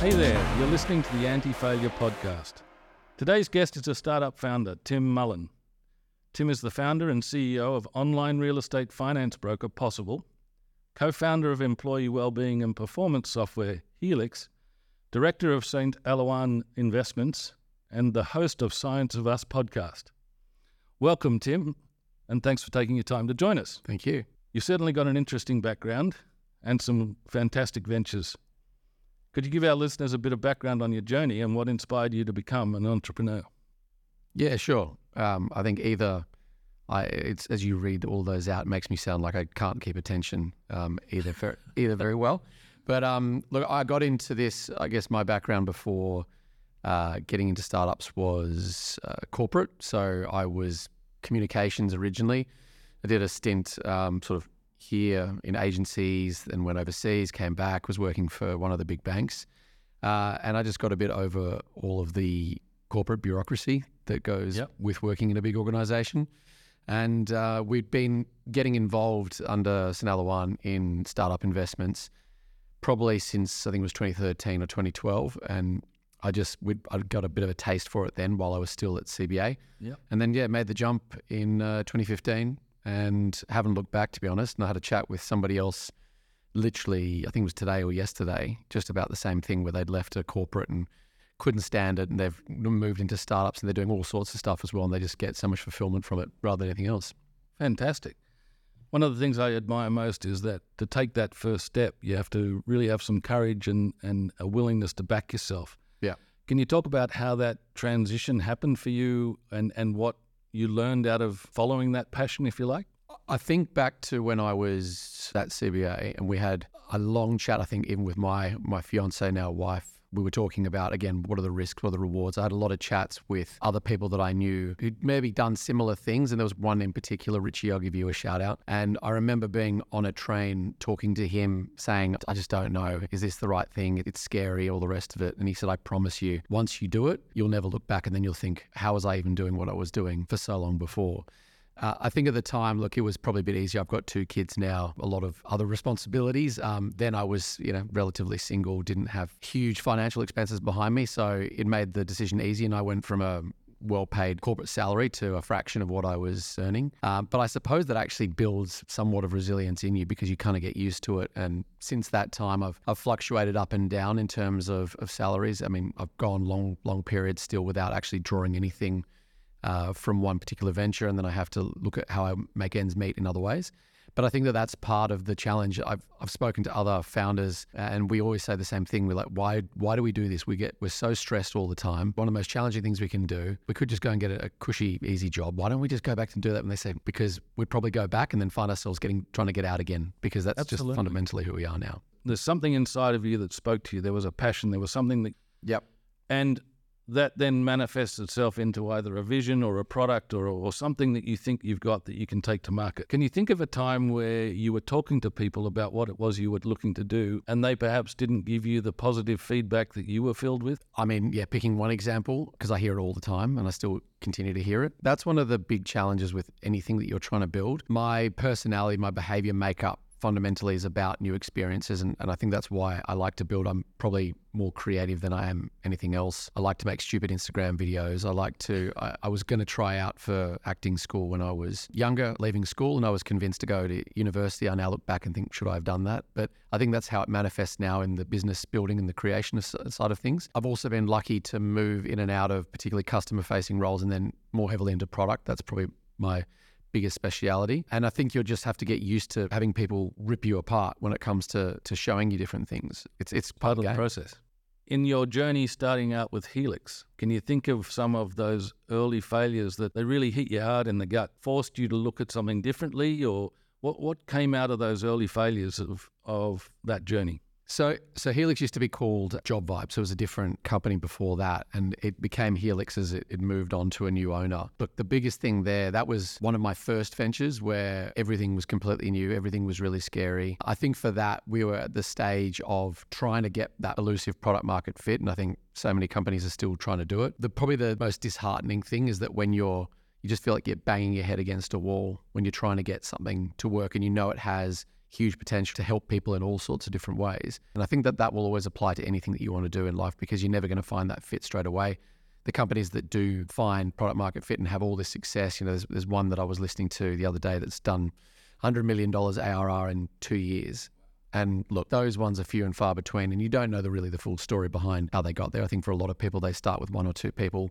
Hey there, you're listening to the Anti Failure Podcast. Today's guest is a startup founder, Tim Mullen. Tim is the founder and CEO of online real estate finance broker Possible, co founder of employee wellbeing and performance software Helix, director of St. Aloan Investments, and the host of Science of Us podcast. Welcome, Tim, and thanks for taking your time to join us. Thank you. You've certainly got an interesting background and some fantastic ventures. Could you give our listeners a bit of background on your journey and what inspired you to become an entrepreneur? Yeah, sure. Um, I think either I, it's as you read all those out, it makes me sound like I can't keep attention um, either for, either very well. But um, look, I got into this. I guess my background before uh, getting into startups was uh, corporate. So I was communications originally. I did a stint um, sort of here in agencies, then went overseas, came back, was working for one of the big banks. Uh, and I just got a bit over all of the corporate bureaucracy that goes Yep. with working in a big organization. And uh, we'd been getting involved under St. Aloan in startup investments probably since I think it was 2013 or 2012. And I just, I got a bit of a taste for it then while I was still at CBA. And then, yeah, made the jump in uh, 2015 and haven't looked back, to be honest. And I had a chat with somebody else literally, I think it was today or yesterday, just about the same thing where they'd left a corporate and couldn't stand it and they've moved into startups and they're doing all sorts of stuff as well and they just get so much fulfillment from it rather than anything else. Fantastic. One of the things I admire most is that to take that first step, you have to really have some courage and, and a willingness to back yourself. Can you talk about how that transition happened for you and, and what you learned out of following that passion, if you like? I think back to when I was at CBA and we had a long chat, I think, even with my, my fiance, now wife. We were talking about, again, what are the risks, what are the rewards. I had a lot of chats with other people that I knew who'd maybe done similar things. And there was one in particular, Richie, I'll give you a shout out. And I remember being on a train talking to him saying, I just don't know. Is this the right thing? It's scary, all the rest of it. And he said, I promise you, once you do it, you'll never look back and then you'll think, how was I even doing what I was doing for so long before? Uh, I think at the time, look, it was probably a bit easier. I've got two kids now, a lot of other responsibilities. Um, then I was, you know, relatively single, didn't have huge financial expenses behind me, so it made the decision easy. And I went from a well-paid corporate salary to a fraction of what I was earning. Um, but I suppose that actually builds somewhat of resilience in you because you kind of get used to it. And since that time, I've, I've fluctuated up and down in terms of, of salaries. I mean, I've gone long, long periods still without actually drawing anything uh, from one particular venture, and then I have to look at how I make ends meet in other ways. But I think that that's part of the challenge. I've I've spoken to other founders, and we always say the same thing. We're like, why why do we do this? We get we're so stressed all the time. One of the most challenging things we can do. We could just go and get a, a cushy, easy job. Why don't we just go back and do that? And they say because we'd probably go back and then find ourselves getting trying to get out again because that's Absolutely. just fundamentally who we are now. There's something inside of you that spoke to you. There was a passion. There was something that, Yep. and that then manifests itself into either a vision or a product or, or something that you think you've got that you can take to market. Can you think of a time where you were talking to people about what it was you were looking to do and they perhaps didn't give you the positive feedback that you were filled with? I mean, yeah, picking one example, because I hear it all the time and I still continue to hear it. That's one of the big challenges with anything that you're trying to build. My personality, my behavior makeup fundamentally is about new experiences. And, and I think that's why I like to build. I'm probably more creative than I am anything else. I like to make stupid Instagram videos. I like to, I, I was going to try out for acting school when I was younger, leaving school, and I was convinced to go to university. I now look back and think, should I have done that? But I think that's how it manifests now in the business building and the creation side of things. I've also been lucky to move in and out of particularly customer facing roles and then more heavily into product. That's probably my biggest speciality. And I think you'll just have to get used to having people rip you apart when it comes to to showing you different things. It's it's part of the process. In your journey starting out with Helix, can you think of some of those early failures that they really hit you hard in the gut, forced you to look at something differently, or what what came out of those early failures of of that journey? So, so Helix used to be called Job Vibe. So it was a different company before that, and it became Helix as it, it moved on to a new owner. Look, the biggest thing there that was one of my first ventures where everything was completely new, everything was really scary. I think for that we were at the stage of trying to get that elusive product market fit, and I think so many companies are still trying to do it. The probably the most disheartening thing is that when you're you just feel like you're banging your head against a wall when you're trying to get something to work and you know it has huge potential to help people in all sorts of different ways. And I think that that will always apply to anything that you want to do in life because you're never going to find that fit straight away. The companies that do find product market fit and have all this success, you know, there's, there's one that I was listening to the other day that's done $100 million ARR in two years. And look, those ones are few and far between, and you don't know the really the full story behind how they got there. I think for a lot of people, they start with one or two people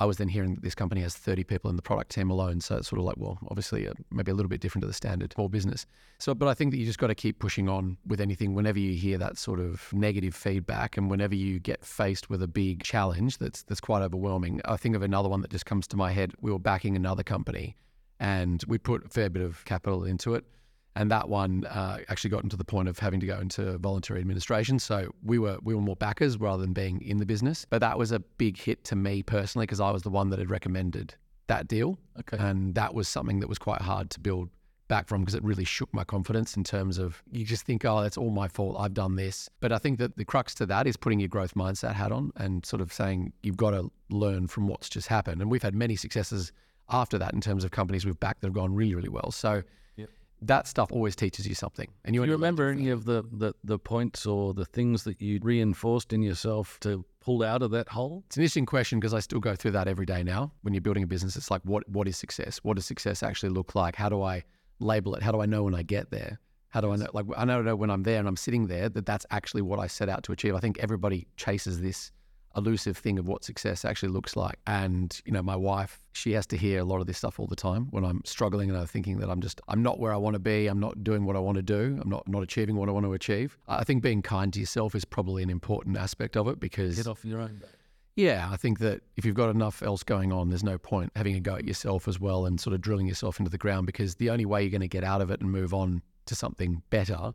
I was then hearing that this company has 30 people in the product team alone. So it's sort of like, well, obviously, uh, maybe a little bit different to the standard small business. So, but I think that you just got to keep pushing on with anything whenever you hear that sort of negative feedback and whenever you get faced with a big challenge that's that's quite overwhelming. I think of another one that just comes to my head. We were backing another company and we put a fair bit of capital into it and that one uh, actually got into the point of having to go into voluntary administration. So we were we were more backers rather than being in the business. But that was a big hit to me personally because I was the one that had recommended that deal, Okay. and that was something that was quite hard to build back from because it really shook my confidence in terms of you just think, oh, that's all my fault. I've done this. But I think that the crux to that is putting your growth mindset hat on and sort of saying you've got to learn from what's just happened. And we've had many successes after that in terms of companies we've backed that have gone really, really well. So. That stuff always teaches you something. And you, Do you remember any of the, the, the points or the things that you reinforced in yourself to pull out of that hole? It's an interesting question because I still go through that every day now. When you're building a business, it's like, what what is success? What does success actually look like? How do I label it? How do I know when I get there? How do I know? Like, I know when I'm there and I'm sitting there that that's actually what I set out to achieve. I think everybody chases this elusive thing of what success actually looks like. And, you know, my wife, she has to hear a lot of this stuff all the time when I'm struggling and I'm thinking that I'm just, I'm not where I want to be. I'm not doing what I want to do. I'm not, not achieving what I want to achieve. I think being kind to yourself is probably an important aspect of it because Get off your own back. yeah, I think that if you've got enough else going on, there's no point having a go at yourself as well and sort of drilling yourself into the ground because the only way you're going to get out of it and move on to something better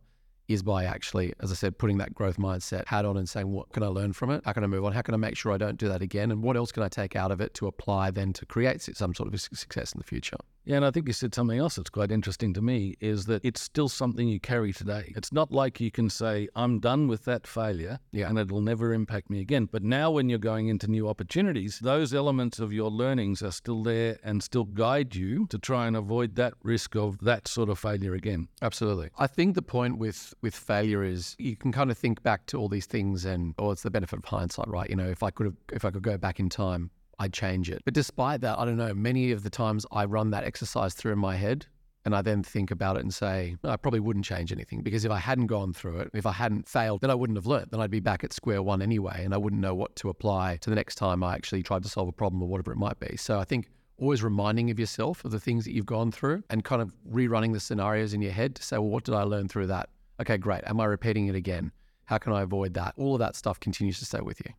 is by actually, as I said, putting that growth mindset hat on and saying, what can I learn from it? How can I move on? How can I make sure I don't do that again? And what else can I take out of it to apply then to create some sort of success in the future? Yeah, and I think you said something else that's quite interesting to me is that it's still something you carry today. It's not like you can say, I'm done with that failure Yeah. and it'll never impact me again. But now, when you're going into new opportunities, those elements of your learnings are still there and still guide you to try and avoid that risk of that sort of failure again. Absolutely. I think the point with with failure is you can kind of think back to all these things and or it's the benefit of hindsight, right? You know, if I could have if I could go back in time, I'd change it. But despite that, I don't know, many of the times I run that exercise through in my head and I then think about it and say, I probably wouldn't change anything because if I hadn't gone through it, if I hadn't failed, then I wouldn't have learned. Then I'd be back at square one anyway, and I wouldn't know what to apply to the next time I actually tried to solve a problem or whatever it might be. So I think always reminding of yourself of the things that you've gone through and kind of rerunning the scenarios in your head to say, well, what did I learn through that? Okay, great. Am I repeating it again? How can I avoid that? All of that stuff continues to stay with you.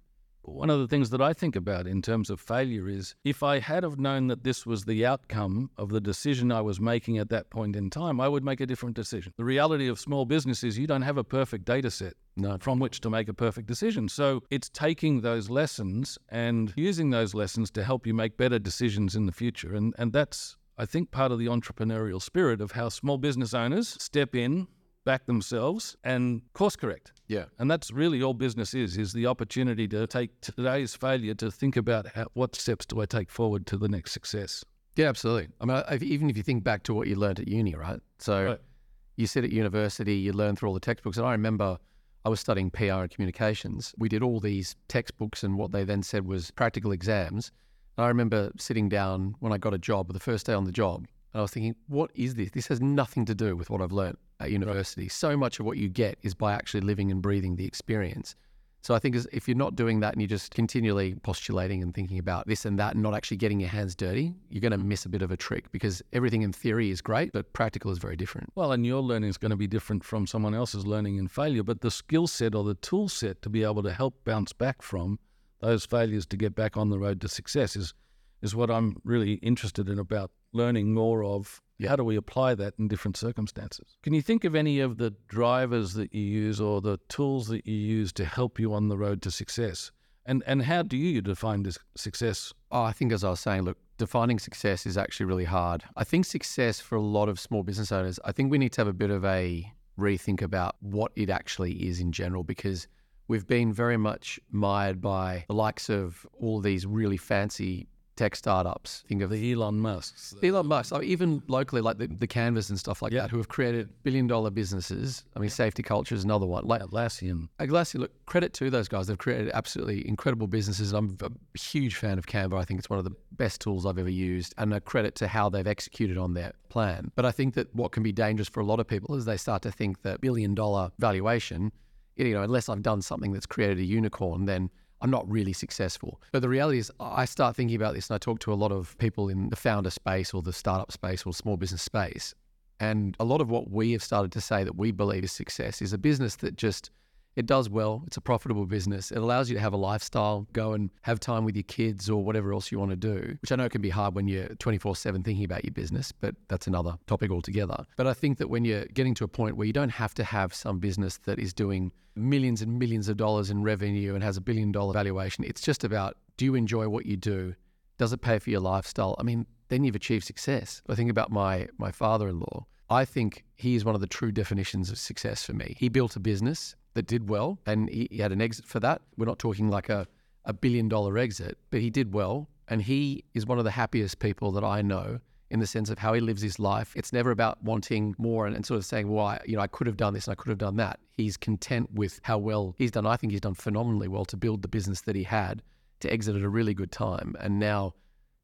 One of the things that I think about in terms of failure is if I had have known that this was the outcome of the decision I was making at that point in time, I would make a different decision. The reality of small business is you don't have a perfect data set No. from which to make a perfect decision. So it's taking those lessons and using those lessons to help you make better decisions in the future. And and that's I think part of the entrepreneurial spirit of how small business owners step in, back themselves and course correct. Yeah. And that's really all business is, is the opportunity to take today's failure to think about how, what steps do I take forward to the next success. Yeah, absolutely. I mean, I- even if you think back to what you learned at uni, right? So Right. you sit at university, you learn through all the textbooks. And I remember I was studying PR and communications. We did all these textbooks and what they then said was practical exams. And I remember sitting down when I got a job, the first day on the job, and I was thinking, what is this? This has nothing to do with what I've learned at university. So much of what you get is by actually living and breathing the experience. So I think if you're not doing that and you're just continually postulating and thinking about this and that and not actually getting your hands dirty, you're going to miss a bit of a trick because everything in theory is great, but practical is very different. Well, and your learning is going to be different from someone else's learning in failure, but the skill set or the tool set to be able to help bounce back from those failures to get back on the road to success is is what I'm really interested in about learning more of how do we apply that in different circumstances. Can you think of any of the drivers that you use or the tools that you use to help you on the road to success? And and how do you define this success? Oh, I think as I was saying, look, defining success is actually really hard. I think success for a lot of small business owners, I think we need to have a bit of a rethink about what it actually is in general because we've been very much mired by the likes of all these really fancy tech startups. Think of The Elon Musks. Elon Musk, or even locally, like the, the Canvas and stuff like Yeah. that, who have created billion dollar businesses. I mean, Safety Culture is another one. Like Atlassian. Atlassian, look, credit to those guys. They've created absolutely incredible businesses. I'm a huge fan of Canva. I think it's one of the best tools I've ever used, and a credit to how they've executed on their plan. But I think that what can be dangerous for a lot of people is they start to think that billion dollar valuation, you know, unless I've done something that's created a unicorn, then I'm not really successful. But the reality is, I start thinking about this, and I talk to a lot of people in the founder space or the startup space or small business space. And a lot of what we have started to say that we believe is success is a business that just it does well. It's a profitable business. It allows you to have a lifestyle, go and have time with your kids or whatever else you want to do, which I know can be hard when you're 24 7 thinking about your business, but that's another topic altogether. But I think that when you're getting to a point where you don't have to have some business that is doing millions and millions of dollars in revenue and has a billion dollar valuation, it's just about do you enjoy what you do? Does it pay for your lifestyle? I mean, then you've achieved success. I think about my my father-in-law. I think he is one of the true definitions of success for me. He built a business that did well and he, he had an exit for that. We're not talking like a, a billion dollar exit, but he did well. And he is one of the happiest people that I know in the sense of how he lives his life. It's never about wanting more and, and sort of saying, well, I, you know, I could have done this and I could have done that. He's content with how well he's done. I think he's done phenomenally well to build the business that he had, to exit at a really good time, and now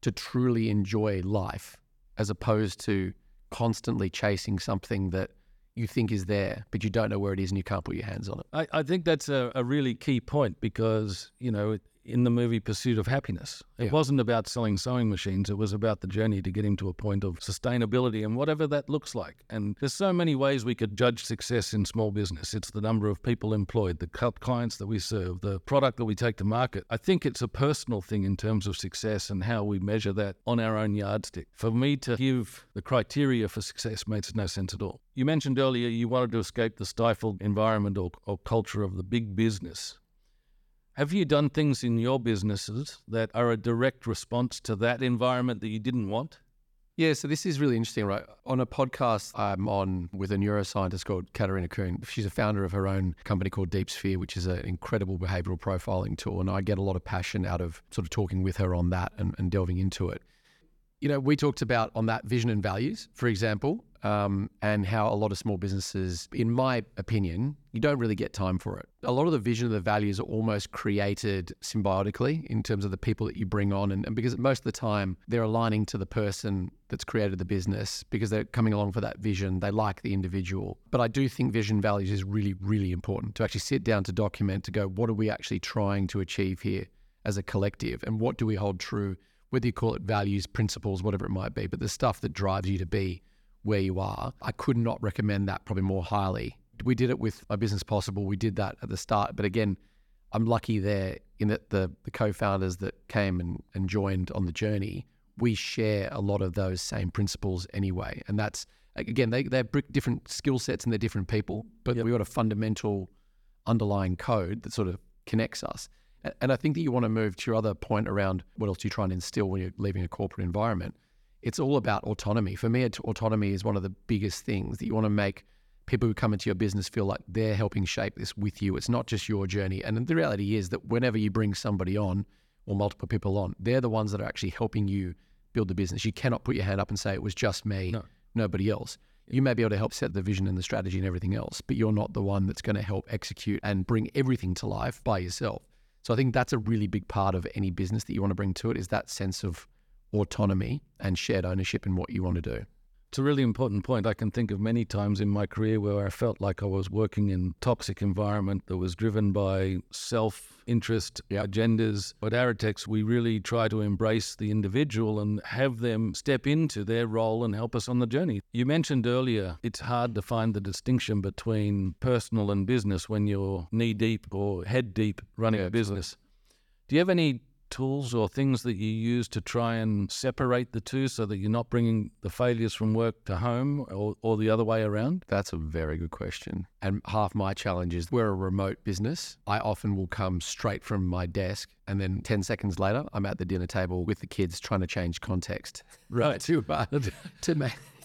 to truly enjoy life as opposed to constantly chasing something that you think is there, but you don't know where it is and you can't put your hands on it. I, I think that's a, a really key point because, you know, in the movie Pursuit of Happiness, it Yeah. wasn't about selling sewing machines. It was about the journey to get him to a point of sustainability and whatever that looks like. And there's so many ways we could judge success in small business. It's the number of people employed, the clients that we serve, the product that we take to market. I think it's a personal thing in terms of success and how we measure that on our own yardstick. For me to give the criteria for success makes no sense at all. You mentioned earlier you wanted to escape the stifled environment or, or culture of the big business. Have you done things in your businesses that are a direct response to that environment that you didn't want? Yeah, so this is really interesting, right? On a podcast I'm on with a neuroscientist called Katarina Kuhn. She's a founder of her own company called Deep Sphere, which is an incredible behavioral profiling tool. And I get a lot of passion out of sort of talking with her on that and, and delving into it. You know, we talked about on that vision and values, for example, um, and how a lot of small businesses, in my opinion, you don't really get time for it. A lot of the vision and the values are almost created symbiotically in terms of the people that you bring on. And, and because most of the time they're aligning to the person that's created the business because they're coming along for that vision. They like the individual. But I do think vision values is really, really important to actually sit down to document, to go, what are we actually trying to achieve here as a collective? And what do we hold true? Whether you call it values, principles, whatever it might be, but the stuff that drives you to be where you are, I could not recommend that probably more highly. We did it with my business possible. We did that at the start. But again, I'm lucky there in that the, the co-founders that came and, and joined on the journey, we share a lot of those same principles anyway. And that's again, they they're different skill sets and they're different people, but we've got a fundamental underlying code that sort of connects us. And I think that you want to move to your other point around what else do you try and instill when you're leaving a corporate environment. It's all about autonomy. For me, autonomy is one of the biggest things that you want to make people who come into your business feel like they're helping shape this with you. It's not just your journey. And the reality is that whenever you bring somebody on or multiple people on, they're the ones that are actually helping you build the business. You cannot put your hand up and say it was just me, No. nobody else. You may be able to help set the vision and the strategy and everything else, but you're not the one that's going to help execute and bring everything to life by yourself. So I think that's a really big part of any business that you want to bring to it is that sense of autonomy and shared ownership in what you want to do. It's a really important point. I can think of many times in my career where I felt like I was working in toxic environment that was driven by self-interest agendas. At Aratex, we really try to embrace the individual and have them step into their role and help us on the journey. You mentioned earlier it's hard to find the distinction between personal and business when you're knee deep or head deep running Yeah, a business. Do you have any tools or things that you use to try and separate the two so that you're not bringing the failures from work to home or, or the other way around? That's a very good question. And half my challenge is we're a remote business. I often will come straight from my desk and then 10 seconds later, I'm at the dinner table with the kids trying to change context. Right. to, uh, to,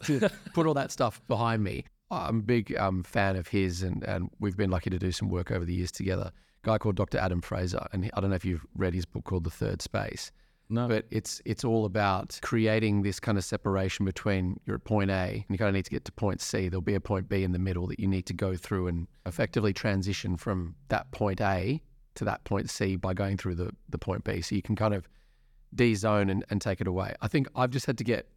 to put all that stuff behind me. I'm a big um, fan of his, and, and we've been lucky to do some work over the years together. Guy called Dr. Adam Fraser, and I don't know if you've read his book called The Third Space. No. But it's it's all about creating this kind of separation between you're at point A and you kind of need to get to point C. There'll be a point B in the middle that you need to go through and effectively transition from that point A to that point C by going through the, the point B. So you can kind of de-zone and, and take it away. I think I've just had to get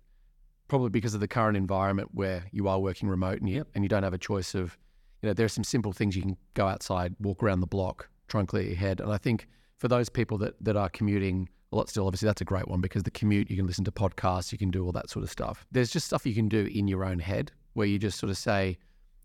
probably because of the current environment where you are working remote and you, and you don't have a choice of, you know, there are some simple things you can go outside, walk around the block, try and clear your head. And I think for those people that, that are commuting a lot still, obviously that's a great one because the commute, you can listen to podcasts, you can do all that sort of stuff. There's just stuff you can do in your own head where you just sort of say,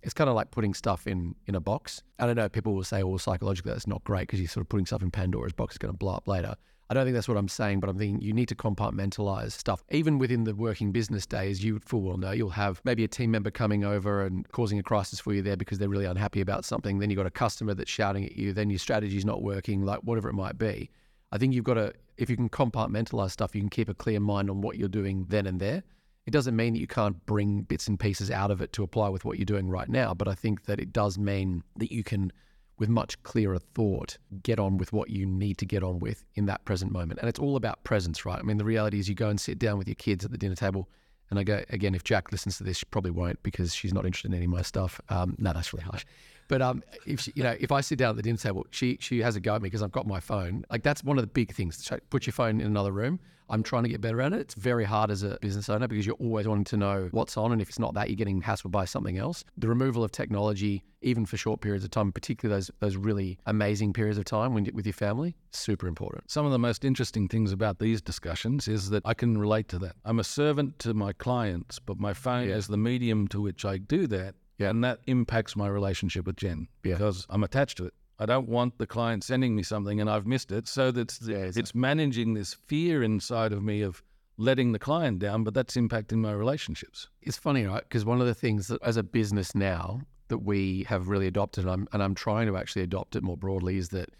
it's kind of like putting stuff in in a box. I don't know. People will say, "Well, psychologically, that's not great because you're sort of putting stuff in Pandora's box. It's going to blow up later." I don't think that's what I'm saying, but I'm thinking you need to compartmentalize stuff. Even within the working business days, you full well know you'll have maybe a team member coming over and causing a crisis for you there because they're really unhappy about something. Then you've got a customer that's shouting at you. Then your strategy's not working, like whatever it might be. I think you've got to, if you can compartmentalize stuff, you can keep a clear mind on what you're doing then and there. It doesn't mean that you can't bring bits and pieces out of it to apply with what you're doing right now, but I think that it does mean that you can, with much clearer thought, get on with what you need to get on with in that present moment. And it's all about presence, right? I mean, the reality is you go and sit down with your kids at the dinner table. And I go, again, if Jack listens to this, she probably won't because she's not interested in any of my stuff. Um, no, that's really harsh. But um, if she, you know, if I sit down at the dinner table, she she has a go at me because I've got my phone. Like that's one of the big things. Put your phone in another room. I'm trying to get better at it. It's very hard as a business owner because you're always wanting to know what's on, and if it's not that, you're getting hassled by something else. The removal of technology, even for short periods of time, particularly those those really amazing periods of time when with your family, super important. Some of the most interesting things about these discussions is that I can relate to that. I'm a servant to my clients, but my phone Yeah. is the medium to which I do that. Yeah. And that impacts my relationship with Jen Yeah. because I'm attached to it. I don't want the client sending me something and I've missed it. So that's Yeah, it's- it's managing this fear inside of me of letting the client down, but that's impacting my relationships. It's funny, right? Because one of the things that as a business now that we have really adopted, and I'm, and I'm trying to actually adopt it more broadly, is that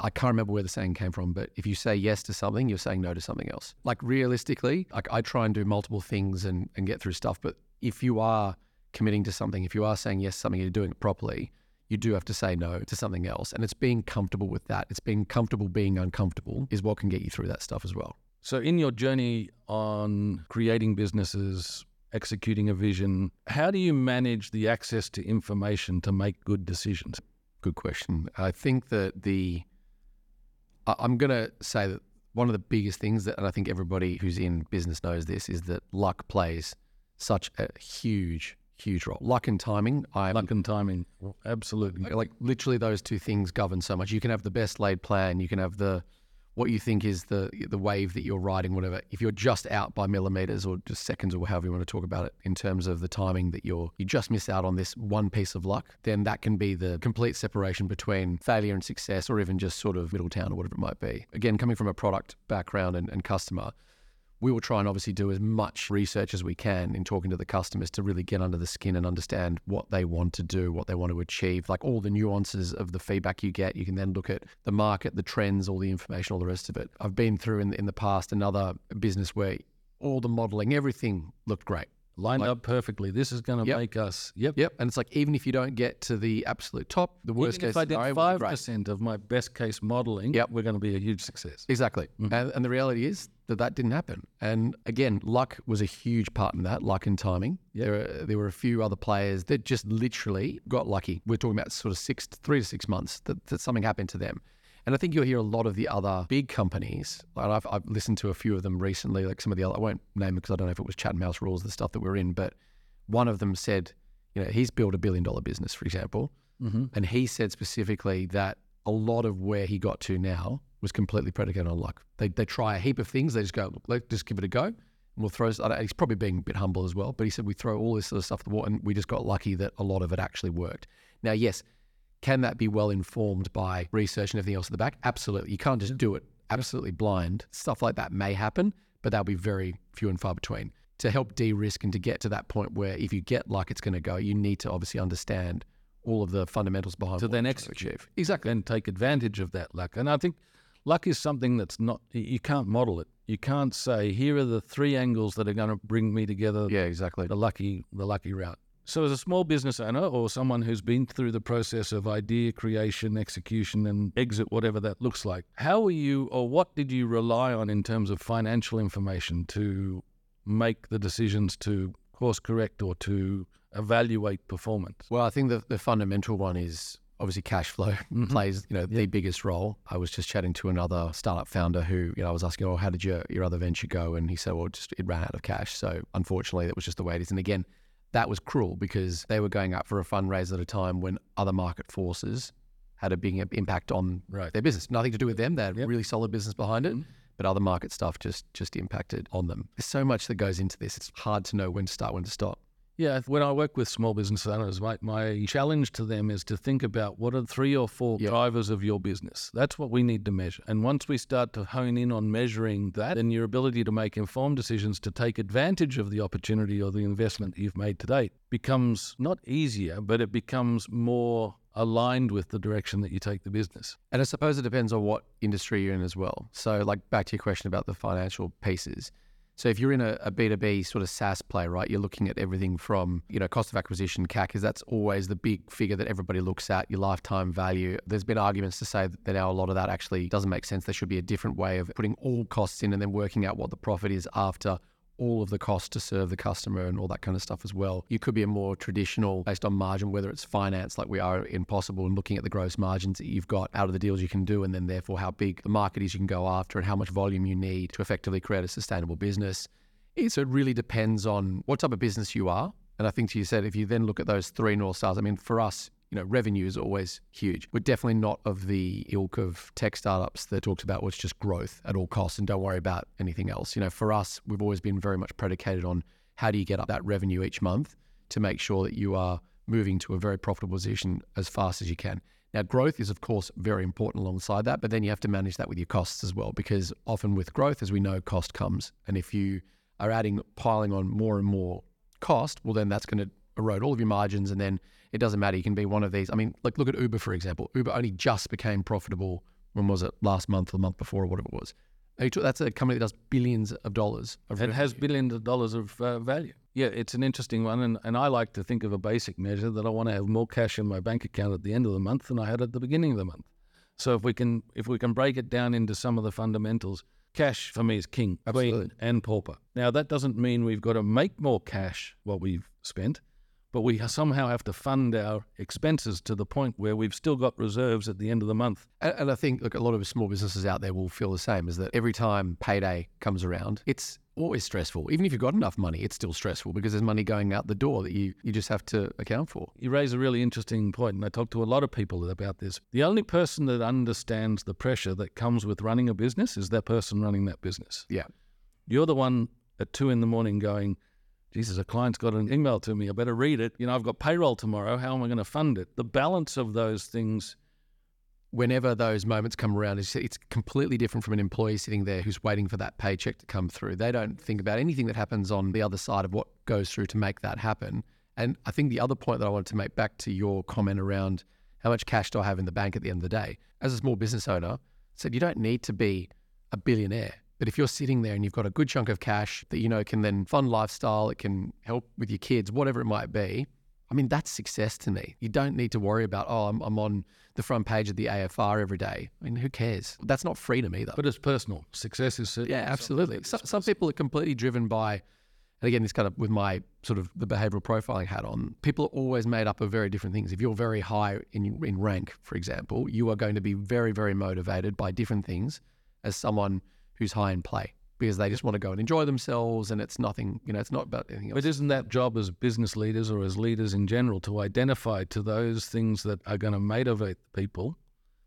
I can't remember where the saying came from, but if you say yes to something, you're saying no to something else. Like realistically, like I try and do multiple things and, and get through stuff, but if you are committing to something, if you are saying yes to something, you're doing it properly, you do have to say no to something else. And it's being comfortable with that. It's being comfortable being uncomfortable is what can get you through that stuff as well. So, in your journey on creating businesses, executing a vision, how do you manage the access to information to make good decisions? Good question. I think that the I'm going to say that one of the biggest things that, and I think everybody who's in business knows this, is that luck plays such a huge, huge role. Luck and timing. I Luck and timing, absolutely. like literally those two things govern so much. You can have the best laid plan. You can have the what you think is the the wave that you're riding, whatever. If you're just out by millimeters or just seconds or however you want to talk about it in terms of the timing that you're you just miss out on this one piece of luck, then that can be the complete separation between failure and success or even just sort of middle town or whatever it might be. Again, coming from a product background and, and customer, we will try and obviously do as much research as we can in talking to the customers to really get under the skin and understand what they want to do, what they want to achieve, like all the nuances of the feedback you get. You can then look at the market, the trends, all the information, all the rest of it. I've been through in, in the past another business where all the modeling, everything looked great. Lined Like- up perfectly. This is going to Yep. make us, yep. Yep. And it's like, even if you don't get to the absolute top, the worst Even case if I did would 5% of my best case modeling, Yep. we're going to be a huge success. Exactly. Mm-hmm. And, and the reality is that that didn't happen. And again, luck was a huge part in that, luck and timing. There, were, there were a few other players that just literally got lucky. We're talking about sort of six, three to six months that, that something happened to them. And I think you'll hear a lot of the other big companies. And I've, I've listened to a few of them recently, like some of the other, I won't name it because I don't know if it was Chatham House Rules, the stuff that we're in, but one of them said, you know, he's built a billion dollar business, for example. Mm-hmm. And he said specifically that a lot of where he got to now was completely predicated on luck. They, they try a heap of things. They just go, let's just give it a go. And we'll throw, he's probably being a bit humble as well, but he said we throw all this sort of stuff at the wall and we just got lucky that a lot of it actually worked. Now, yes, can that be well informed by research and everything else at the back? Absolutely. You can't just do it absolutely blind. Stuff like that may happen, but that'll be very few and far between. To help de risk and to get to that point where if you get luck, it's going to go, you need to obviously understand all of the fundamentals behind To what then you're trying to execute. Exactly. Then take advantage of that luck. And I think luck is something that's not, you can't model it. You can't say, here are the three angles that are going to bring me together Yeah, exactly. the lucky, the lucky route. So, as a small business owner or someone who's been through the process of idea creation, execution, and exit, whatever that looks like, how are you or what did you rely on in terms of financial information to make the decisions to course correct or to evaluate performance? Well, I think the, the fundamental one is obviously cash flow Mm-hmm. plays you know the biggest role. I was just chatting to another startup founder who you know I was asking, oh, how did your your other venture go? And he said, well, just it ran out of cash. So unfortunately, that was just the way it is. And again, that was cruel because they were going up for a fundraiser at a time when other market forces had a big impact on Right. their business. Nothing to do with them. They had Yep. really solid business behind it. Mhm. But other market stuff just just impacted on them. There's so much that goes into this. It's hard to know when to start, when to stop. Yeah, when I work with small business owners, my, my challenge to them is to think about what are three or four Yeah. drivers of your business. That's what we need to measure. And once we start to hone in on measuring that, then your ability to make informed decisions to take advantage of the opportunity or the investment that you've made to date becomes not easier, but it becomes more aligned with the direction that you take the business. And I suppose it depends on what industry you're in as well. So, like back to your question about the financial pieces. So, if you're in a, a B2B sort of SaaS play, right, you're looking at everything from, you know, cost of acquisition, CAC, because that's always the big figure that everybody looks at, your lifetime value. There's been arguments to say that now a lot of that actually doesn't make sense. There should be a different way of putting all costs in and then working out what the profit is after all of the cost to serve the customer and all that kind of stuff as well. You could be a more traditional based on margin, whether it's finance like we are in Possible and looking at the gross margins that you've got out of the deals you can do and then therefore how big the market is you can go after and how much volume you need to effectively create a sustainable business. So it really depends on what type of business you are. And I think to you said, if you then look at those three North Stars, I mean, for us, you know, revenue is always huge. We're definitely not of the ilk of tech startups that talks about what's just growth at all costs and don't worry about anything else. You know, for us, we've always been very much predicated on how do you get up that revenue each month to make sure that you are moving to a very profitable position as fast as you can. Now, growth is, of course, very important alongside that, but then you have to manage that with your costs as well, because often with growth, as we know, cost comes. And if you are adding, piling on more and more cost, well, then that's going to erode all of your margins. And then it doesn't matter. You can be one of these. I mean, like, look at Uber, for example. Uber only just became profitable. When was it? Last month or the month before, or whatever it was. That's a company that does billions of dollars. Of It has billions of dollars of uh, value. Yeah, it's an interesting one. And, and I like to think of a basic measure that I want to have more cash in my bank account at the end of the month than I had at the beginning of the month. So if we can if we can break it down into some of the fundamentals, cash for me is king, queen, Absolutely. and pauper. Now that doesn't mean we've got to make more cash what we've spent, but we somehow have to fund our expenses to the point where we've still got reserves at the end of the month. And, and I think, look, a lot of small businesses out there will feel the same is that every time payday comes around, it's always stressful. Even if you've got enough money, it's still stressful because there's money going out the door that you, you just have to account for. You raise a really interesting point, and I talk to a lot of people about this. The only person that understands the pressure that comes with running a business is that person running that business. Yeah. You're the one at two in the morning going, Jesus, a client's got an email to me. I better read it. You know, I've got payroll tomorrow. How am I going to fund it? The balance of those things. Whenever those moments come around, it's, it's completely different from an employee sitting there who's waiting for that paycheck to come through. They don't think about anything that happens on the other side of what goes through to make that happen. And I think the other point that I wanted to make back to your comment around how much cash do I have in the bank at the end of the day, as a small business owner, said you don't need to be a billionaire. But if you're sitting there and you've got a good chunk of cash that you know can then fund lifestyle, it can help with your kids, whatever it might be, I mean, that's success to me. You don't need to worry about, oh, I'm, I'm on the front page of the AFR every day. I mean, who cares? That's not freedom either. But it's personal. Success is yeah, absolutely. Some, some people are completely driven by, and again, this kind of with my sort of the behavioral profiling hat on, people are always made up of very different things. If you're very high in, in rank, for example, you are going to be very, very motivated by different things as someone who's high in play because they just want to go and enjoy themselves and it's nothing, you know, it's not about anything else. But isn't that job as business leaders or as leaders in general to identify to those things that are going to motivate the people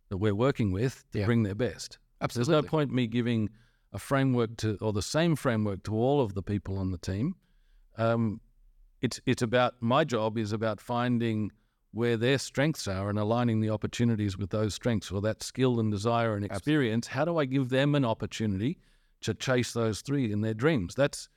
that we're working with to Yeah. bring their best? Absolutely. There's no point me giving a framework to or the same framework to all of the people on the team. Um, it's it's about my job is about finding where their strengths are and aligning the opportunities with those strengths or that skill and desire and experience. How do I give them an opportunity to chase those three in their dreams? That's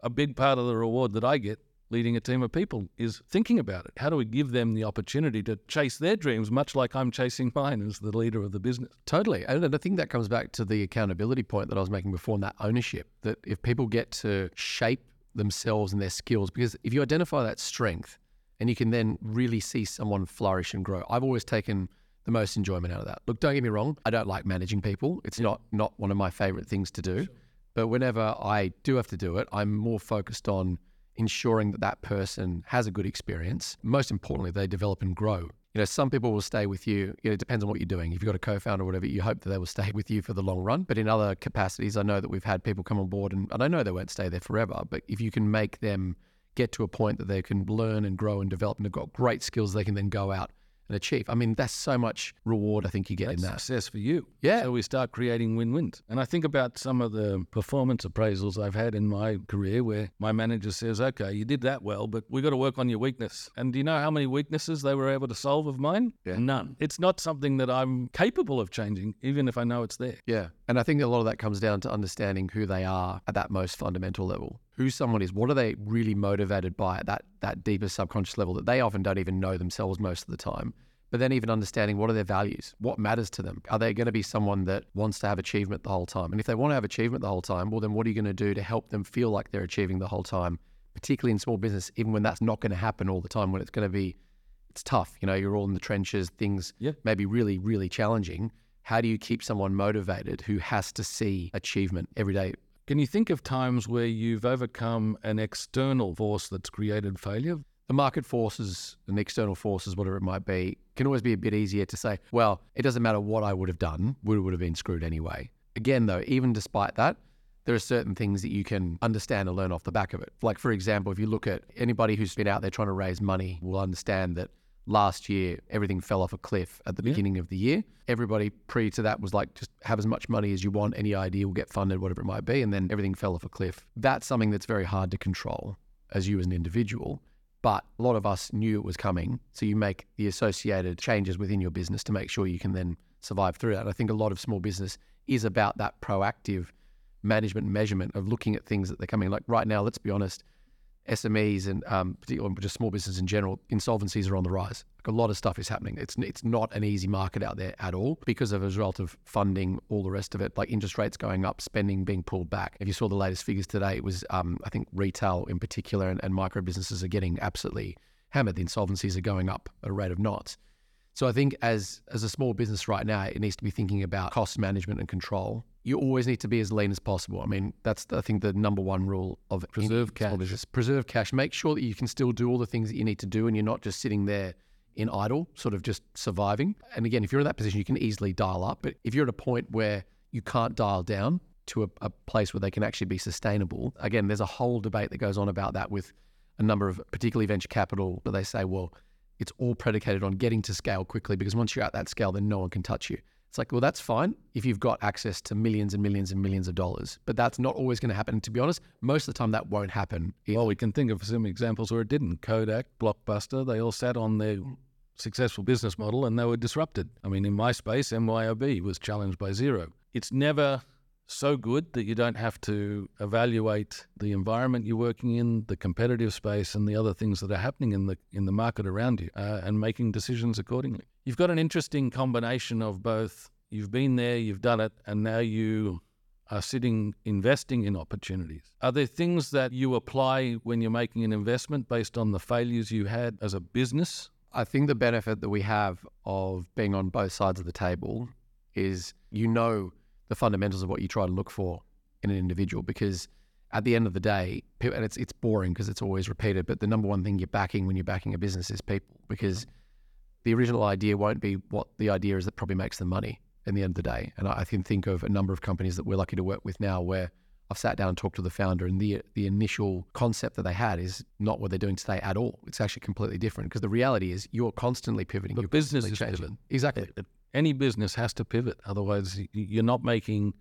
a big part of the reward that I get leading a team of people is thinking about it. How do we give them the opportunity to chase their dreams, much like I'm chasing mine as the leader of the business? Totally. And I think that comes back to the accountability point that I was making before and that ownership. That if people get to shape themselves and their skills, because if you identify that strength, and you can then really see someone flourish and grow. I've always taken the most enjoyment out of that. Look, don't get me wrong, I don't like managing people. It's not not one of my favorite things to do. But whenever I do have to do it, I'm more focused on ensuring that that person has a good experience. Most importantly, they develop and grow. You know, some people will stay with you. you know, it depends on what you're doing. If you've got a co-founder or whatever, you hope that they will stay with you for the long run. But in other capacities, I know that we've had people come on board, and, and I know they won't stay there forever. But if you can make them get to a point that they can learn and grow and develop, and they've got great skills, they can then go out and achieve. I mean, that's so much reward I think you get That's in that. success for you. Yeah. So we start creating win-wins. And I think about some of the performance appraisals I've had in my career where my manager says, okay, you did that well, but we've got to work on your weakness. And do you know how many weaknesses they were able to solve of mine? Yeah. None. It's not something that I'm capable of changing, even if I know it's there. Yeah. And I think a lot of that comes down to understanding who they are at that most fundamental level. Who someone is, what are they really motivated by at that that deeper subconscious level that they often don't even know themselves most of the time. But then even understanding what are their values? What matters to them? Are they going to be someone that wants to have achievement the whole time? And if they want to have achievement the whole time, well then what are you going to do to help them feel like they're achieving the whole time, particularly in small business, even when that's not going to happen all the time, when it's going to be it's tough. You know, you're all in the trenches, things Yeah. may be really, really challenging. How do you keep someone motivated who has to see achievement every day? Can you think of times where you've overcome an external force that's created failure? The market forces and external forces, whatever it might be, can always be a bit easier to say, well, it doesn't matter what I would have done, we would have been screwed anyway. Again, though, even despite that, there are certain things that you can understand and learn off the back of it. Like, for example, if you look at anybody who's been out there trying to raise money, will understand that last year everything fell off a cliff at the Yeah. beginning of the year. Everybody pre to that was like, just have as much money as you want, any idea will get funded, whatever it might be. And then everything fell off a cliff. That's something that's very hard to control as you as an individual. But a lot of us knew it was coming. So you make the associated changes within your business to make sure you can then survive through that. I think a lot of small business is about that proactive management measurement of looking at things that they're coming. Like right now, let's be honest, SMEs and um, particularly just small business in general, insolvencies are on the rise. Like a lot of stuff is happening. It's it's not an easy market out there at all because of a result of funding, all the rest of it, like interest rates going up, spending being pulled back. If you saw the latest figures today, it was um, I think retail in particular and, and micro businesses are getting absolutely hammered. The insolvencies are going up at a rate of knots. So I think as as a small business right now, it needs to be thinking about cost management and control. You always need to be as lean as possible. I mean, that's I think the number one rule of Preserve cash. Preserve cash. Make sure that you can still do all the things that you need to do, and you're not just sitting there in idle, sort of just surviving. And again, if you're in that position, you can easily dial up. But if you're at a point where you can't dial down to a, a place where they can actually be sustainable, again, there's a whole debate that goes on about that with a number of particularly venture capital, where they say, well, it's all predicated on getting to scale quickly because once you're at that scale, then no one can touch you. It's like, well, that's fine if you've got access to millions and millions and millions of dollars, but that's not always going to happen. And to be honest, most of the time that won't happen. Well, we can think of some examples where it didn't. Kodak, Blockbuster, they all sat on their successful business model and they were disrupted. I mean, in my space, MYOB was challenged by Xero. It's never so good that you don't have to evaluate the environment you're working in, the competitive space, and the other things that are happening in the in the market around you, uh, and making decisions accordingly. You've got an interesting combination of both. You've been there, you've done it, and now you are sitting investing in opportunities. Are there things that you apply when you're making an investment based on the failures you had as a business? I think the benefit that we have of being on both sides of the table is you know the fundamentals of what you try to look for in an individual because at the end of the day, and it's it's boring because it's always repeated, but the number one thing you're backing when you're backing a business is people because the original idea won't be what the idea is that probably makes the money in the end of the day. And I can think of a number of companies that we're lucky to work with now where I've sat down and talked to the founder, and the the initial concept that they had is not what they're doing today at all. It's actually completely different because the reality is you're constantly pivoting. The business is changing. pivot. Exactly. It- Any business has to pivot, otherwise you're not making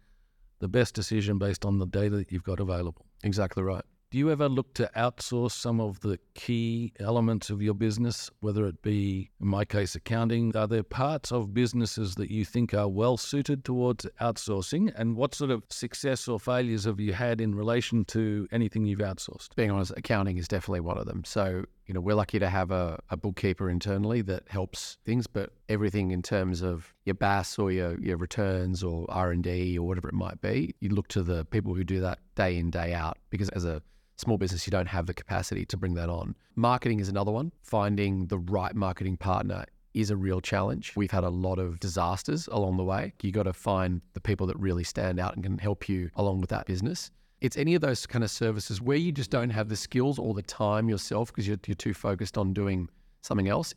the best decision based on the data that you've got available. Exactly right. Do you ever look to outsource some of the key elements of your business, whether it be, in my case, accounting? Are there parts of businesses that you think are well suited towards outsourcing? And what sort of success or failures have you had in relation to anything you've outsourced? Being honest, accounting is definitely one of them. So, you know, we're lucky to have a, a bookkeeper internally that helps things, but everything in terms of your BAS or your, your returns or R&D or whatever it might be, you look to the people who do that day in, day out. Because as a small business, you don't have the capacity to bring that on. Marketing is another one. Finding the right marketing partner is a real challenge. We've had a lot of disasters along the way. You got to find the people that really stand out and can help you along with that business. It's any of those kind of services where you just don't have the skills or the time yourself because you're, you're too focused on doing something else.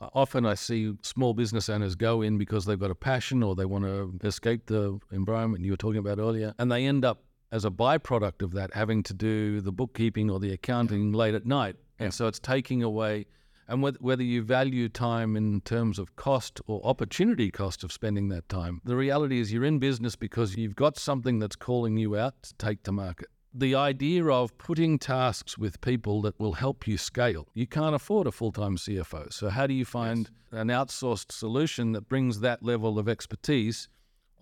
Uh, often I see small business owners go in because they've got a passion or they want to escape the environment you were talking about earlier, and they end up as a byproduct of that having to do the bookkeeping or the accounting late at night. And Yeah. so it's taking away, and whether, whether you value time in terms of cost or opportunity cost of spending that time, the reality is you're in business because you've got something that's calling you out to take to market. The idea of putting tasks with people that will help you scale. You can't afford a full time CFO. So, how do you find an outsourced solution that brings that level of expertise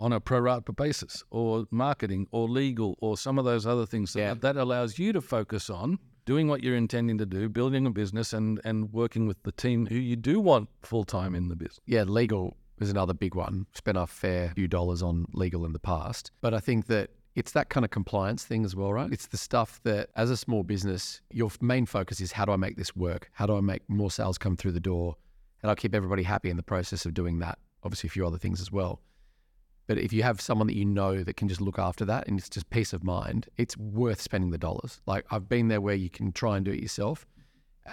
on a pro rata basis, or marketing, or legal, or some of those other things? So Yeah. that allows you to focus on doing what you're intending to do, building a business, and, and working with the team who you do want full time in the business. Yeah, legal is another big one. Spent a fair few dollars on legal in the past. But I think that it's that kind of compliance thing as well, right? It's the stuff that, as a small business, your main focus is how do I make this work? How do I make more sales come through the door? And I'll keep everybody happy in the process of doing that. Obviously, a few other things as well. But if you have someone that you know that can just look after that and it's just peace of mind, it's worth spending the dollars. Like I've been there where you can try and do it yourself.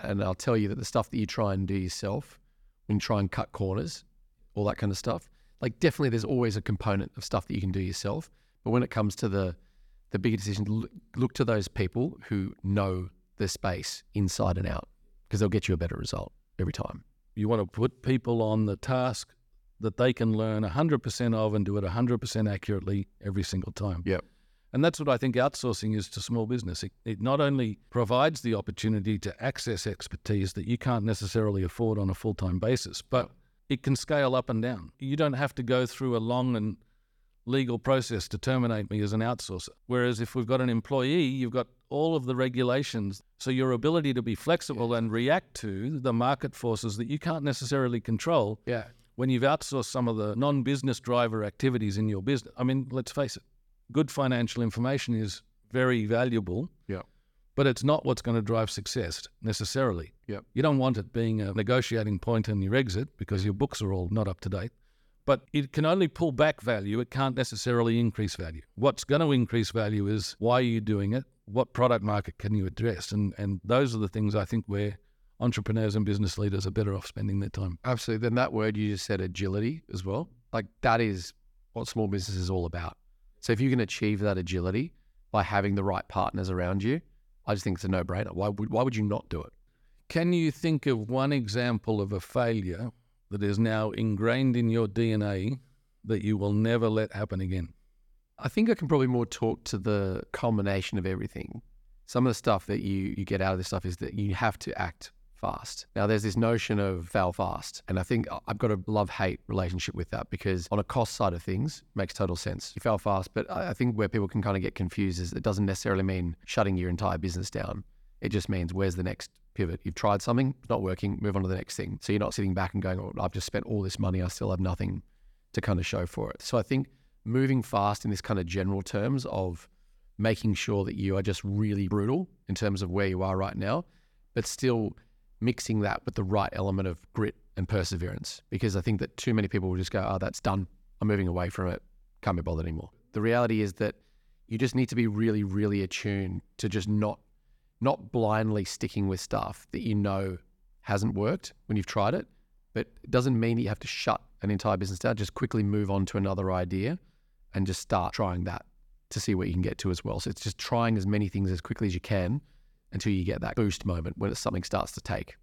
And I'll tell you that the stuff that you try and do yourself, when you try and cut corners, all that kind of stuff, like definitely there's always a component of stuff that you can do yourself. But when it comes to the the bigger decision, look, look to those people who know the space inside and out because they'll get you a better result every time. You want to put people on the task that they can learn 100% of and do it 100% accurately every single time. Yep. And that's what I think outsourcing is to small business. It, it not only provides the opportunity to access expertise that you can't necessarily afford on a full time basis, but it can scale up and down. You don't have to go through a long and legal process to terminate me as an outsourcer. Whereas if we've got an employee, you've got all of the regulations. So your ability to be flexible and react to the market forces that you can't necessarily control Yeah. When you've outsourced some of the non business driver activities in your business. I mean, let's face it, good financial information is very valuable. Yeah. But it's not what's going to drive success necessarily. Yep. You don't want it being a negotiating point in your exit because your books are all not up to date. But it can only pull back value. It can't necessarily increase value. What's going to increase value is why are you doing it? What product market can you address? And and those are the things I think where entrepreneurs and business leaders are better off spending their time. Absolutely. Then that word you just said, agility as well. Like that is what small business is all about. So if you can achieve that agility by having the right partners around you, I just think it's a no brainer. Why would, why would you not do it? Can you think of one example of a failure that is now ingrained in your DNA that you will never let happen again? I think I can probably more talk to the culmination of everything. Some of the stuff that you, you get out of this stuff is that you have to act fast. Now, there's this notion of fail fast. And I think I've got a love hate relationship with that because on a cost side of things, makes total sense. You fail fast. But I think where people can kind of get confused is it doesn't necessarily mean shutting your entire business down. It just means where's the next pivot? You've tried something, it's not working, move on to the next thing. So you're not sitting back and going, oh, I've just spent all this money, I still have nothing to kind of show for it. So I think moving fast in this kind of general terms of making sure that you are just really brutal in terms of where you are right now, but still mixing that with the right element of grit and perseverance. Because I think that too many people will just go, oh, that's done. I'm moving away from it. Can't be bothered anymore. The reality is that you just need to be really, really attuned to just not not blindly sticking with stuff that you know hasn't worked when you've tried it. But it doesn't mean that you have to shut an entire business down. Just quickly move on to another idea and just start trying that to see what you can get to as well. So it's just trying as many things as quickly as you can until you get that boost moment when something starts to take.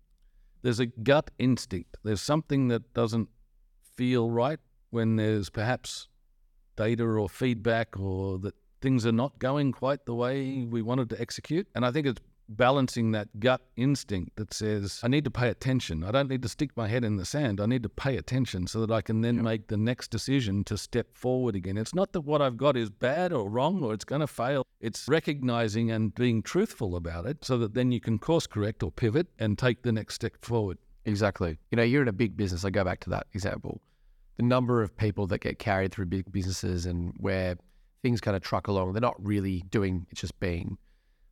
There's a gut instinct. There's something that doesn't feel right when there's perhaps data or feedback or that things are not going quite the way we wanted to execute. And I think it's balancing that gut instinct that says, I need to pay attention. I don't need to stick my head in the sand. I need to pay attention so that I can then make the next decision to step forward again. It's not that what I've got is bad or wrong or it's going to fail. It's recognizing and being truthful about it so that then you can course correct or pivot and take the next step forward. Exactly. You know, you're in a big business. I go back to that example. The number of people that get carried through big businesses and where things kind of truck along, they're not really doing, it's just being.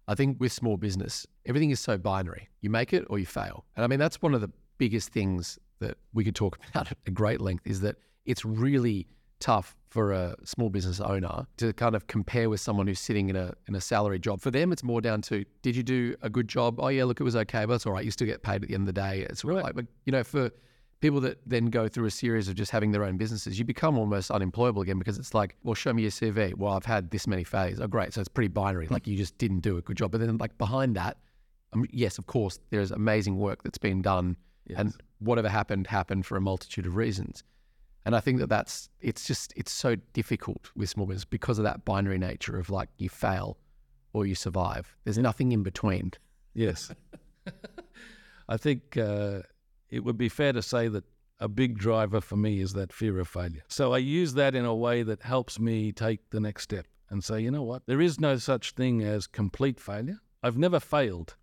I think with small business, everything is so binary. You make it or you fail. And I mean, that's one of the biggest things that we could talk about at great length is that it's really tough for a small business owner to kind of compare with someone who's sitting in a in a salary job. For them, it's more down to did you do a good job? Oh yeah, look, it was okay, but it's all right. You still get paid at the end of the day. It's right. like, but you know, for people that then go through a series of just having their own businesses, you become almost unemployable again because it's like, well, show me your CV. Well, I've had this many failures. Oh, great. So it's pretty binary. Like you just didn't do a good job. But then, like behind that, um, yes, of course, there's amazing work that's been done, yes. and whatever happened happened for a multitude of reasons. And I think that that's it's just it's so difficult with small business because of that binary nature of like you fail or you survive. There's nothing in between. Yes, I think uh, it would be fair to say that a big driver for me is that fear of failure. So I use that in a way that helps me take the next step and say, you know what, there is no such thing as complete failure. I've never failed.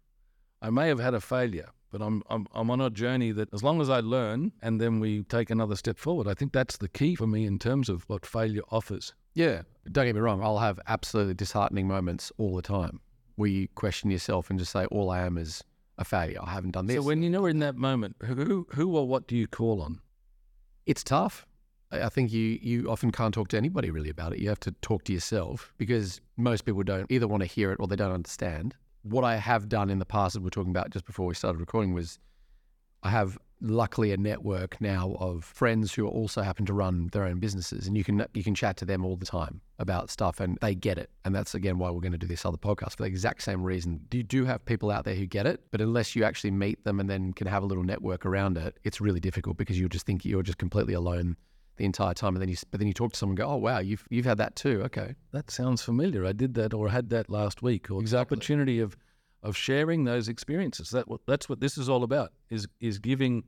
I may have had a failure, but I'm, I'm, I'm on a journey that as long as I learn and then we take another step forward, I think that's the key for me in terms of what failure offers. Yeah, don't get me wrong, I'll have absolutely disheartening moments all the time where you question yourself and just say, all I am is a failure. I haven't done this. So when you know in that moment, who who or what do you call on? It's tough. I think you you often can't talk to anybody really about it. You have to talk to yourself because most people don't either want to hear it or they don't understand. What I have done in the past, that we're talking about just before we started recording, was I have luckily a network now of friends who also happen to run their own businesses and you can you can chat to them all the time about stuff and they get it. And that's again why we're going to do this other podcast for the exact same reason. You do have people out there who get it? But unless you actually meet them and then can have a little network around it it's really difficult because you just think you're just completely alone the entire time and then you but then you talk to someone and go oh wow you've you've had that too okay. That sounds familiar. I did that or had that last week or exactly. opportunity of of sharing those experiences. That that's what this is all about. Is is giving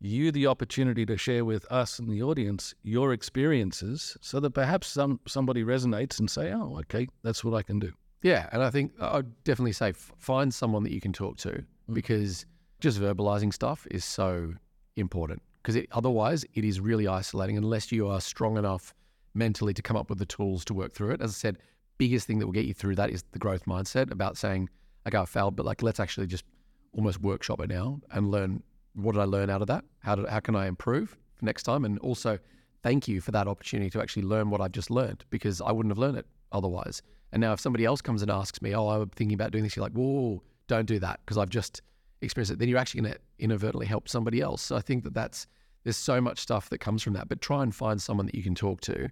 you the opportunity to share with us and the audience your experiences, so that perhaps some somebody resonates and say, "Oh, okay, that's what I can do." Yeah, and I think I'd definitely say find someone that you can talk to mm. because just verbalizing stuff is so important because otherwise it is really isolating unless you are strong enough mentally to come up with the tools to work through it. As I said, biggest thing that will get you through that is the growth mindset about saying okay, I failed, but like let's actually just almost workshop it now and learn what did I learn out of that? How did how can I improve for next time? And also thank you for that opportunity to actually learn what I've just learned because I wouldn't have learned it otherwise. And now if somebody else comes and asks me, oh, I'm thinking about doing this, you're like, whoa, don't do that because I've just experienced it. Then you're actually going to inadvertently help somebody else. So I think that that's there's so much stuff that comes from that. But try and find someone that you can talk to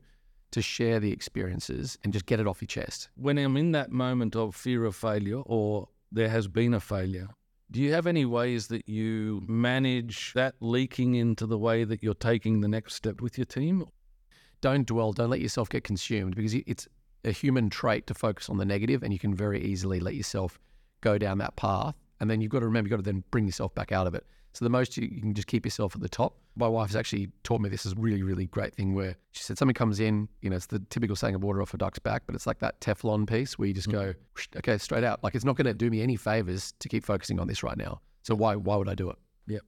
to share the experiences and just get it off your chest. When I'm in that moment of fear of failure or there has been a failure, do you have any ways that you manage that leaking into the way that you're taking the next step with your team? Don't dwell, don't let yourself get consumed because it's a human trait to focus on the negative and you can very easily let yourself go down that path. And then you've got to remember, you've got to then bring yourself back out of it. So the most you, can just keep yourself at the top. My wife has actually taught me this is really, really great thing where she said something comes in, you know, it's the typical saying of water off a duck's back, but it's like that Teflon piece where you just mm-hmm. go, okay, straight out. Like it's not going to do me any favors to keep focusing on this right now. So why why would I do it? Yep.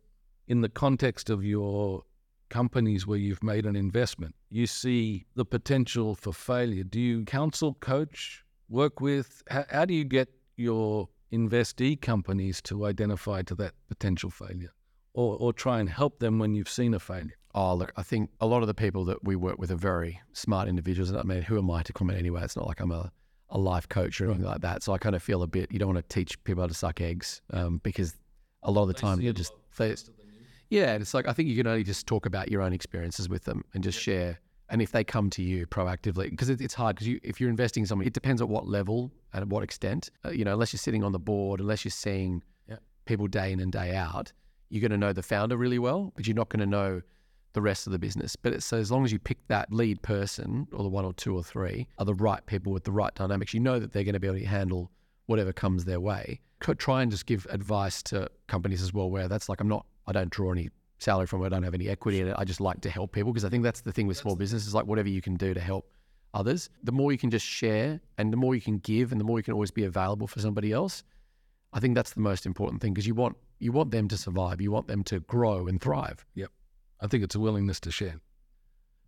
In the context of your companies where you've made an investment, you see the potential for failure. Do you counsel, coach, work with? How, how do you get your investee companies to identify to that potential failure? or, or try and help them when you've seen a failure? Oh, look, I think a lot of the people that we work with are very smart individuals. And I mean, who am I to comment anyway? It's not like I'm a, a life coach or anything right. like that. So I kind of feel a bit, you don't want to teach people how to suck eggs um, because a lot of the they time you're just, they, yeah, it's like I think you can only just talk about your own experiences with them and just share. And if they come to you proactively, because it, it's hard, because you, if you're investing in someone, it depends at what level and at what extent. Uh, you know, unless you're sitting on the board, unless you're seeing yeah. people day in and day out, you're going to know the founder really well, but you're not going to know the rest of the business. But so as long as you pick that lead person or the one or two or three are the right people with the right dynamics, you know that they're going to be able to handle whatever comes their way. Try and just give advice to companies as well, where that's like, I'm not, I don't draw any salary from it, I don't have any equity in it. I just like to help people because I think that's the thing with small business is like whatever you can do to help others, the more you can just share and the more you can give and the more you can always be available for somebody else. I think that's the most important thing because you want you want them to survive. You want them to grow and thrive. Yep. I think it's a willingness to share.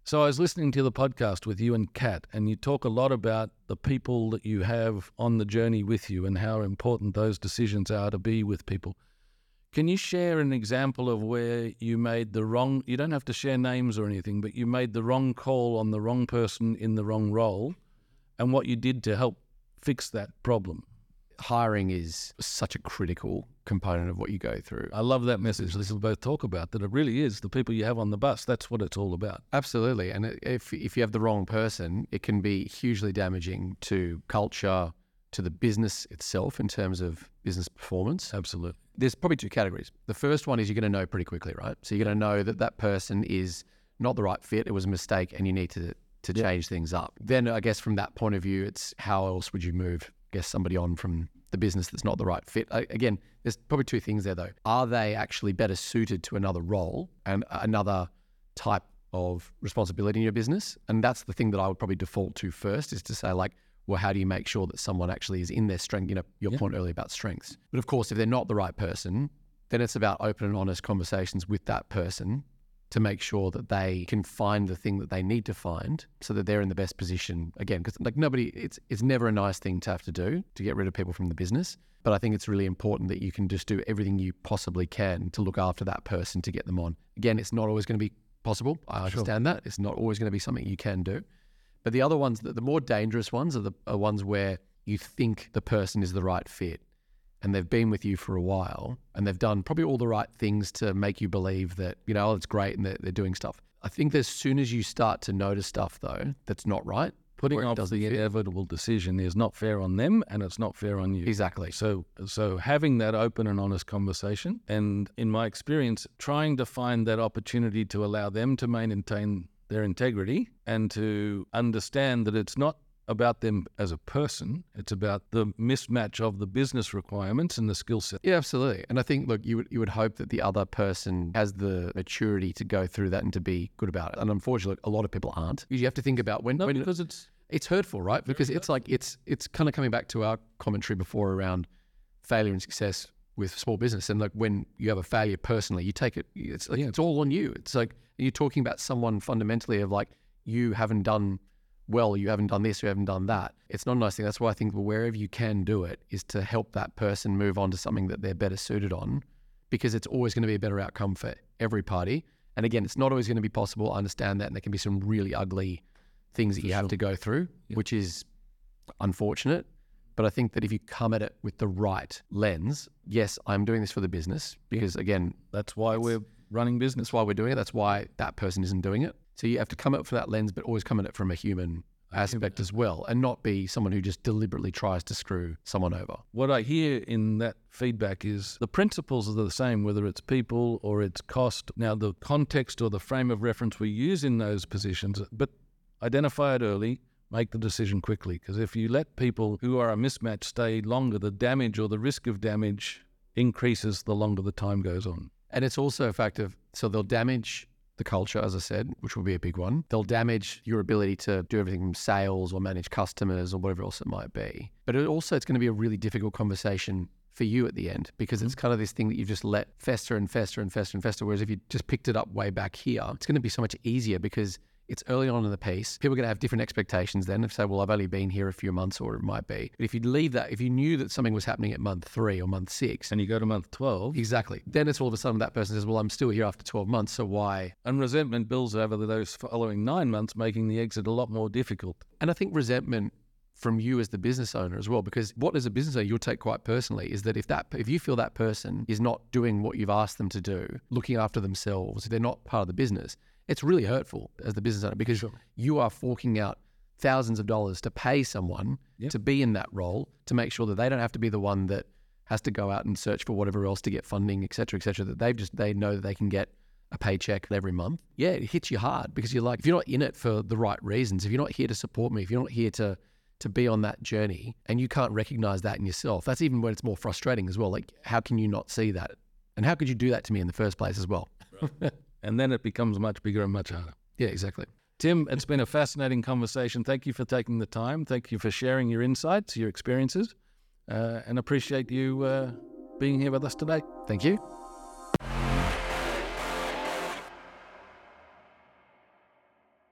So I was listening to the podcast with you and Kat, and you talk a lot about the people that you have on the journey with you and how important those decisions are to be with people. Can you share an example of where you made the wrong, you don't have to share names or anything, but you made the wrong call on the wrong person in the wrong role and what you did to help fix that problem? hiring is such a critical component of what you go through. I love that message. This will both talk about that. It really is the people you have on the bus. That's what it's all about. Absolutely, and if if you have the wrong person, it can be hugely damaging to culture, to the business itself in terms of business performance. Absolutely. There's probably two categories. The first one is you're going to know pretty quickly, right? So you're going to know that that person is not the right fit. It was a mistake, and you need to to change things up. Then I guess from that point of view, it's how else would you move guess somebody on from the business that's not the right fit. Again, there's probably two things there though. Are they actually better suited to another role and another type of responsibility in your business? And that's the thing that I would probably default to first is to say like, well, how do you make sure that someone actually is in their strength? You know, your yeah. point earlier about strengths. But of course, if they're not the right person, then it's about open and honest conversations with that person to make sure that they can find the thing that they need to find so that they're in the best position again because like nobody it's it's never a nice thing to have to do to get rid of people from the business but I think it's really important that you can just do everything you possibly can to look after that person to get them on again it's not always going to be possible I understand sure. that it's not always going to be something you can do but the other ones the more dangerous ones are the are ones where you think the person is the right fit and they've been with you for a while and they've done probably all the right things to make you believe that, you know, oh, it's great and they're, they're doing stuff. I think as soon as you start to notice stuff, though, that's not right, putting off the fit. inevitable decision is not fair on them and it's not fair on you. Exactly. So so having that open and honest conversation and in my experience trying to find that opportunity to allow them to maintain their integrity and to understand that it's not about them as a person. It's about the mismatch of the business requirements and the skill set. Yeah, absolutely. And I think, look, you would you would hope that the other person has the maturity to go through that and to be good about it. And unfortunately, a lot of people aren't. You have to think about when, no, when because it's it's hurtful, right? Because it's like it's it's kind of coming back to our commentary before around failure and success with small business. And like when you have a failure personally, you take it. It's like, yeah. it's all on you. It's like you're talking about someone fundamentally of like you haven't done well, you haven't done this, you haven't done that. It's not a nice thing. That's why I think wherever you can do it is to help that person move on to something that they're better suited on because it's always going to be a better outcome for every party. And again, it's not always going to be possible. I understand that. And there can be some really ugly things that you have to go through, yeah. which is unfortunate. But I think that if you come at it with the right lens, yes, I'm doing this for the business because, again, that's why we're running business. Why we're doing it. That's why that person isn't doing it. So you have to come up for that lens, but always come at it from a human aspect as well, and not be someone who just deliberately tries to screw someone over. What I hear in that feedback is the principles are the same, whether it's people or it's cost. Now, the context or the frame of reference we use in those positions, but identify it early, make the decision quickly. Because if you let people who are a mismatch stay longer, the damage or the risk of damage increases the longer the time goes on. And it's also a fact of so they'll damage the culture, as I said, which will be a big one. They'll damage your ability to do everything from sales or manage customers or whatever else it might be. But it also, it's going to be a really difficult conversation for you at the end because mm-hmm. it's kind of this thing that you've just let fester and fester and fester and fester. Whereas if you just picked it up way back here, it's going to be so much easier because it's early on in the piece. People are going to have different expectations then. If say, well, I've only been here a few months, or it might be. But if you leave that, if you knew that something was happening at month three or month six, and you go to month twelve, exactly, then it's all of a sudden that person says, well, I'm still here after twelve months, so why? And resentment builds over those following nine months, making the exit a lot more difficult. And I think resentment from you as the business owner as well because what as a business owner you'll take quite personally is that if that if you feel that person is not doing what you've asked them to do looking after themselves they're not part of the business it's really hurtful as the business owner because sure. you are forking out thousands of dollars to pay someone yep. to be in that role to make sure that they don't have to be the one that has to go out and search for whatever else to get funding, et cetera, et cetera, that they've just, they know that they can get a paycheck every month. Yeah, it hits you hard because you're like, if you're not in it for the right reasons, if you're not here to support me, if you're not here to, to be on that journey and you can't recognize that in yourself, that's even when it's more frustrating as well. Like, how can you not see that? And how could you do that to me in the first place as well? Right. and then it becomes much bigger and much harder. Yeah, exactly. Tim, it's been a fascinating conversation. Thank you for taking the time. Thank you for sharing your insights, your experiences, uh, and appreciate you uh, being here with us today. Thank you.